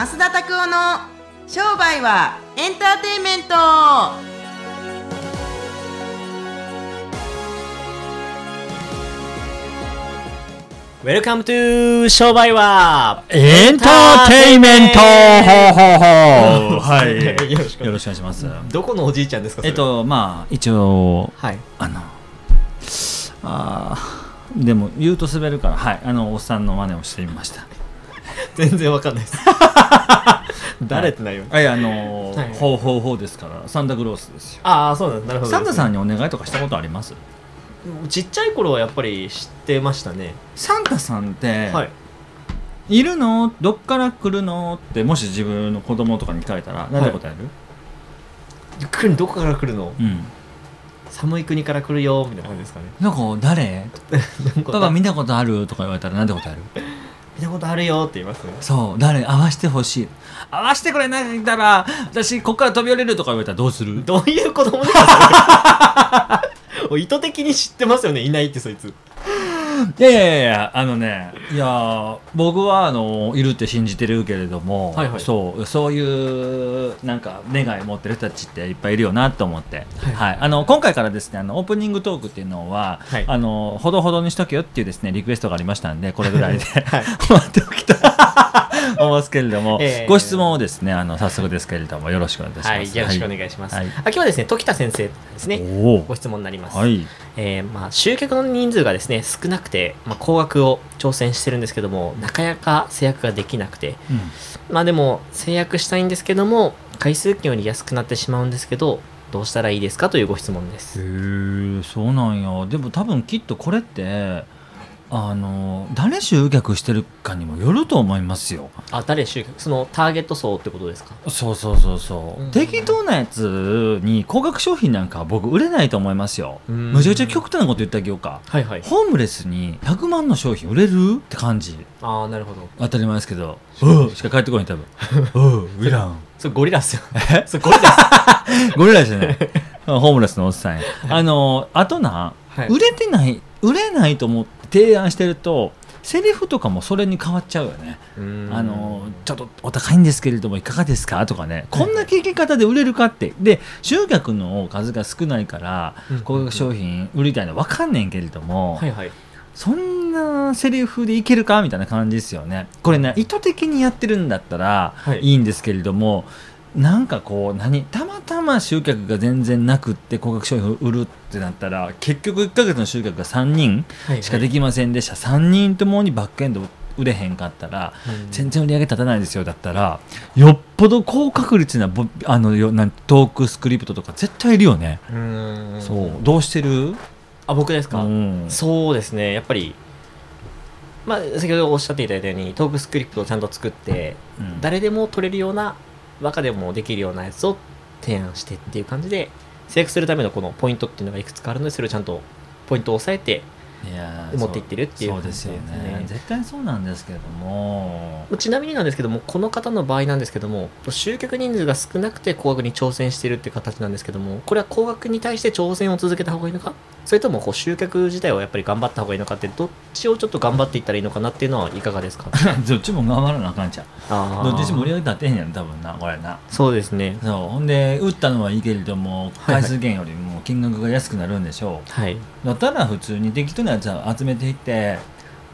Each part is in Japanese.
増田拓夫の商売はエンターテインメント。 Welcome to 商売はエンターテイメント。ほうほうほうはい。よろしくお願いします。どこのおじいちゃんですかえっとまあ一応はい。あのあーでも言うと滑るからはい。あのおっさんの真似をしてみました 全然わかんないです。誰ってなるよ。はい。あのはい。ほうほうほうですからサンタクロースですよ。ああそうなんだ。なるほど。サンタさんににお願いとかしたことあります？ちっちゃい頃はやっぱり知ってましたね。サンタさんって、はい。い、るの？どっから来るの？ってもし自分の子供とかに聞かれたら何て答える、来るどこから来るの？うん。寒い国から来るよみたいな感じですかね。なんか誰？なんかパパ見たことある？とか言われたら何て答える？見たことあるよって言いますね。そう誰会わしてほしい。会わしてくれないたら私ここから飛び降りるとか言われたらどうする？どういう子供ですか？意図的に知ってますよね。いないってそいついやいやいやあのねいや僕はあのいるって信じてるけれども、はいはい。そうそういうなんか願い持ってる人たちっていっぱいいるよなと思って、はい。あの今回からですねあのオープニングトークっていうのは、はい。あのほどほどにしとけよっていうですねリクエストがありましたんでこれぐらいで、はい。終わっておきたい 思いますけれども、ええ。ご質問をですねあの早速ですけれどもよろしくお願いします。はいよろしくお願いします、はい。あ今日はですね時田先生ですねご質問になります、はいえーまあ、集客の人数がですね少なくて、まあ、高額を挑戦してるんですけどもなかなか制約ができなくて。うん。まあでも制約したいんですけども回数券より安くなってしまうんですけどどうしたらいいですかというご質問です。へえそうなんや。でも多分きっとこれってあの誰集客してるかにもよると思いますよ。あ誰集客？そのターゲット層ってことですか？そうそうそうそう、うん。適当なやつに高額商品なんかは僕売れないと思いますよ。うん。むちゃくちゃ極端なこと言ってあげようか。はいはい。ホームレスに100万の商品売れるって感じ。ああなるほど。当たり前ですけど「うん」しか返ってこない多分「うん」ウィラン。それゴリラっすよ。それゴリラっゴリラじゃない。ホームレスのおっさんや。あのあとな、はい。売れてない売れないと思って提案してるとセリフとかもそれに変わっちゃうよね、すあのちょっとお高いんですけれどもいかがですかとかね。こんな聞き方で売れるかって。で集客の数が少ないからうん高額商品売りたいの分かんねんけれども、はいはい。そんなセリフでいけるかみたいな感じですよね。これね意図的にやってるんだったらはい。いいんですけれども、なんかこう何たまたま集客が全然なくって高額商品を売るってなったら結局1ヶ月の集客が3人はいしかできませんでした、3人ともにバックエンド売れへんかったらうん。全然売り上げ立たないですよだったらよっぽど高確率なボあのよなんトークスクリプトとか絶対いるよね、そう。どうしてる？あ僕ですか、うん。そうですね。やっぱりまあ先ほどおっしゃっていただいたようにトークスクリプトをちゃんと作ってうん。誰でも取れるようなバカでもできるようなやつを提案してっていう感じで制約するためのこのポイントっていうのがいくつかあるのでそれをちゃんとポイントを押さえて持っていってるっていうそうですよ感じです。ねね絶対そうなんですけれども。ちなみになんですけどもこの方の場合なんですけども集客人数が少なくて高額に挑戦してるっていう形なんですけどもこれは高額に対して挑戦を続けた方がいいのか？それともこう集客自体はやっぱり頑張った方がいいのかってどっちをちょっと頑張っていったらいいのかなっていうのはいかがですか？どっちも頑張らなあかんちゃうどっちにも盛り上げたってへんやん多分なこれな。そうですね。そう。ほんで売ったのはいいけれどもはい回数券よりも金額が安くなるんでしょう、はい。だったら普通に適当なやつを集めていって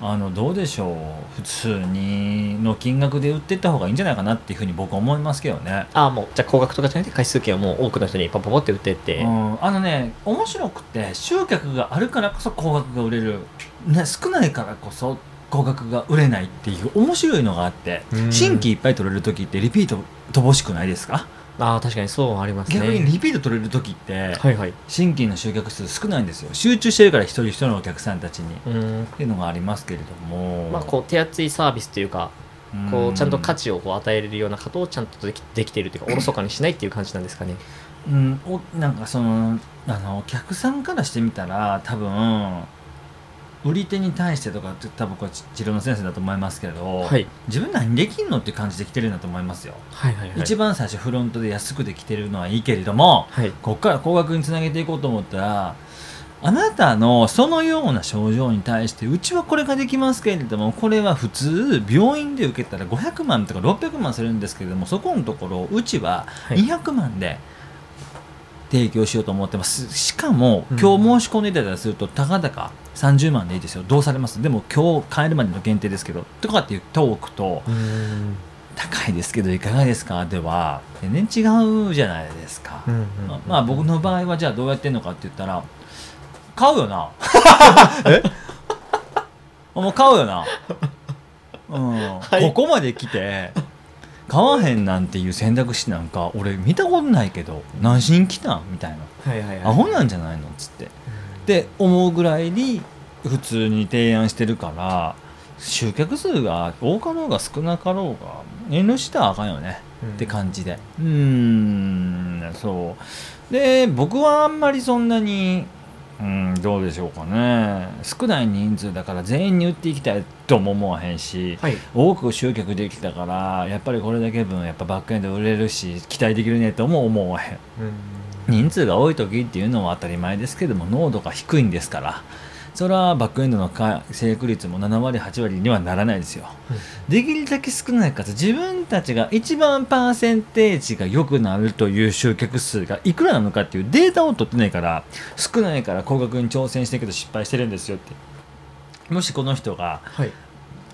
あのどうでしょう。普通にの金額で売っていった方がいいんじゃないかなっていうふうに僕は思いますけどね。ああもうじゃあ高額とかじゃなくて回数券をもう多くの人にパパパって売ってって、うん、あのね面白くて集客があるからこそ高額が売れる、ね、少ないからこそ高額が売れないっていう面白いのがあってうん。新規いっぱい取れる時ってリピート乏しくないですか？ああ確かにそうありますね。逆にリピート取れる時ってはいはい。新規の集客数少ないんですよ集中してるから一人一人のお客さんたちに。っうん。ていうのがありますけれども。まあこう手厚いサービスというかこうちゃんと価値をこう与えれるようなことをちゃんとできできているというかおろそかにしないっていう感じなんですかね。うん、おなんかそのあのお客さんからしてみたら多分売り手に対してとかって多分これ治療の先生だと思いますけど、はい。自分何できんのって感じで来てるんだと思いますよ、はいはいはい。一番最初フロントで安くで来てるのはいいけれどもはい。ここから高額につなげていこうと思ったらあなたのそのような症状に対してうちはこれができますけれどもこれは普通病院で受けたら500万とか600万するんですけれどもそこのところうちははい。200万で提供しようと思ってます、しかもうん。今日申し込んでいただいたりするとたかだか30万でいいですよ。どうされます？でも今日帰るまでの限定ですけどとかっていうトークとうん。高いですけどいかがですか？では全然違うじゃないですか、うんうんままあ僕の場合はじゃあどうやってんのかって言ったら買うよな。え？もう買うよな。うん、はい。ここまで来て買わへんなんていう選択肢なんか俺見たことないけど何しに来たん？みたいな。はいはいはい。アホなんじゃないの？っつって。って思うぐらいに普通に提案してるから集客数が多かろうが少なかろうが遠慮したらあかんよね、うん。って感じで。うーんそう。で僕はあんまりそんなにうんどうでしょうかね。少ない人数だから全員に売っていきたいとも思わへんしはい。多く集客できたからやっぱりこれだけ分やっぱバックエンド売れるし期待できるねとも思わへん。人数が多い時っていうのは当たり前ですけども濃度が低いんですからそれはバックエンドのか成功率も7割8割にはならないですよ。できるだけ少ない数自分たちが一番パーセンテージが良くなるという集客数がいくらなのかっていうデータを取ってないから少ないから高額に挑戦してるけど失敗してるんですよって。もしこの人がはい。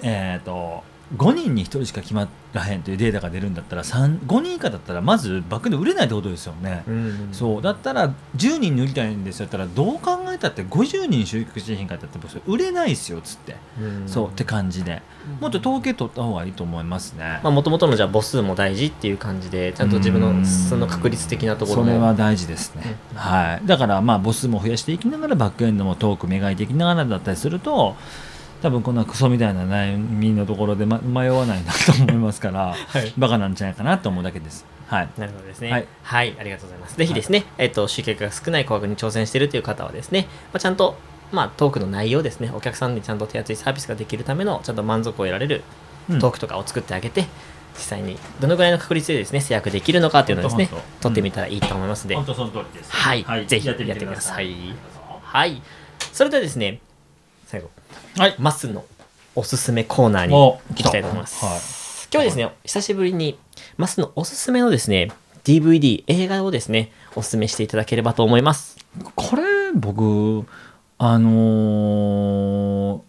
えー、と5人に1人しか決まらへんというデータが出るんだったら3 5人以下だったらまずバックエンド売れないってことですよね。うんそう。だったら10人に売りたいんですよだったらどう考えたって50人集客してへんかったって売れないっすよっつって、うん。そうって感じで。もっと統計取った方がいいと思いますね。まあ元々のじゃあ母数も大事っていう感じでちゃんと自分のうん。その確率的なところそれもは大事ですね、うんはい、だからまあ母数も増やしていきながらバックエンドもトーク磨いていきながらだったりすると多分こんなクソみたいな悩みのところで、ま、迷わないなと思いますから、はいバカなんじゃないかなと思うだけです。はいなるほどですね。ははいい、ありがとうございます。ぜひですね、えっと、集客が少ない価格に挑戦しているという方はですね、まあ、ちゃんと、まあ、トークの内容ですね、お客さんにちゃんと手厚いサービスができるための、ちゃんと満足を得られるうんトークとかを作ってあげて、実際にどのぐらいの確率でですね、制約できるのかっていうのをですね取ってみたらいいと思いますので、本当その通りです。はい、ぜひやってみてください。はい。それではですね、最後、はい。マスのおすすめコーナーにお行きたいと思います。はい今日はですね、久しぶりにマスのおすすめのですね、DVD、映画をですね、おすすめしていただければと思います。これ僕あのー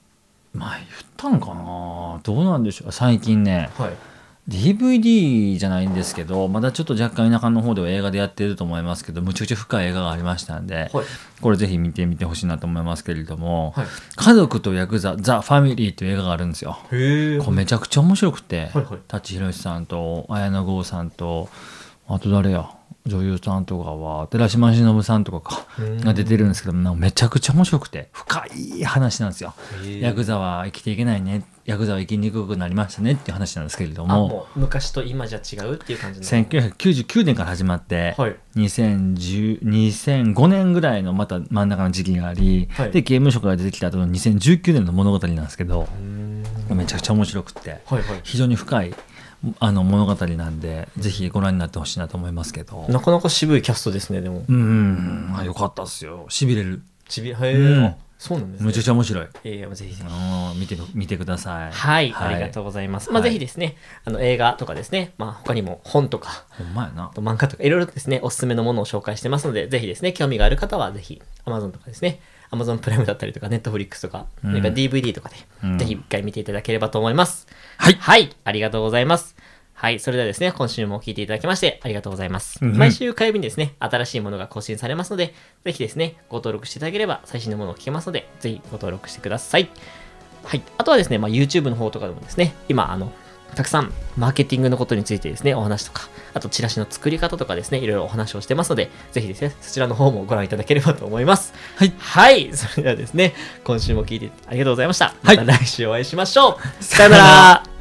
前言ったんかな？どうなんでしょう？最近ねはい。DVD じゃないんですけどまだちょっと若干田舎の方では映画でやってると思いますけどむちゃくちゃ深い映画がありましたんで、はい。これぜひ見てみてほしいなと思いますけれどもはい。「家族とヤクザザ・ファミリー」という映画があるんですよ。これめちゃくちゃ面白くて、はいはい舘ひろしさんと綾野剛さんとあと誰や？女優さんとかは寺島しのぶさんとかが出てるんですけどめちゃくちゃ面白くて深い話なんですよ。ヤクザは生きていけないねヤクザは生きにくくなりましたねっていう話なんですけれどあ、ももう昔と今じゃ違うっていう感じの。1999年から始まって、はい。2010 2005年ぐらいのまた真ん中の時期があり、はい。で刑務所から出てきた後の2019年の物語なんですけどうん。めちゃくちゃ面白くてはいはい。非常に深いあの物語なんでぜひご覧になってほしいなと思いますけど。なかなか渋いキャストですね、でも。うんあよかったっすよ。しびれる。ちび、へえ、うん。あそうなんですね。むちゃくちゃ面白いえーぜひぜひ。うん見て見てくださいはい、ありがとうございます。まあ、はいぜひですね、あの映画とかですね、まあ、他にも本とか、ほんまやな漫画とかいろいろですね、おすすめのものを紹介してますので、ぜひですね、興味がある方はぜひ Amazon とかですね、Amazon プライムだったりとか、Netflix とか、うんそれから DVD とかで、うんぜひ一回見ていただければと思います。はいはい、ありがとうございます。はい、それではですね、今週も聞いていただきましてありがとうございます。うんうん毎週火曜日にですね、新しいものが更新されますので、ぜひですね、ご登録していただければ最新のものを聞けますので、ぜひご登録してください。はい。あとはですね、まあ、YouTube の方とかでもですね、今、あの、たくさんマーケティングのことについてですね、お話とか、あとチラシの作り方とかですね、いろいろお話をしてますので、ぜひですね、そちらの方もご覧いただければと思います。はいはい。それではですね、今週も聞いてありがとうございました。はいまた来週お会いしましょう。さよなら。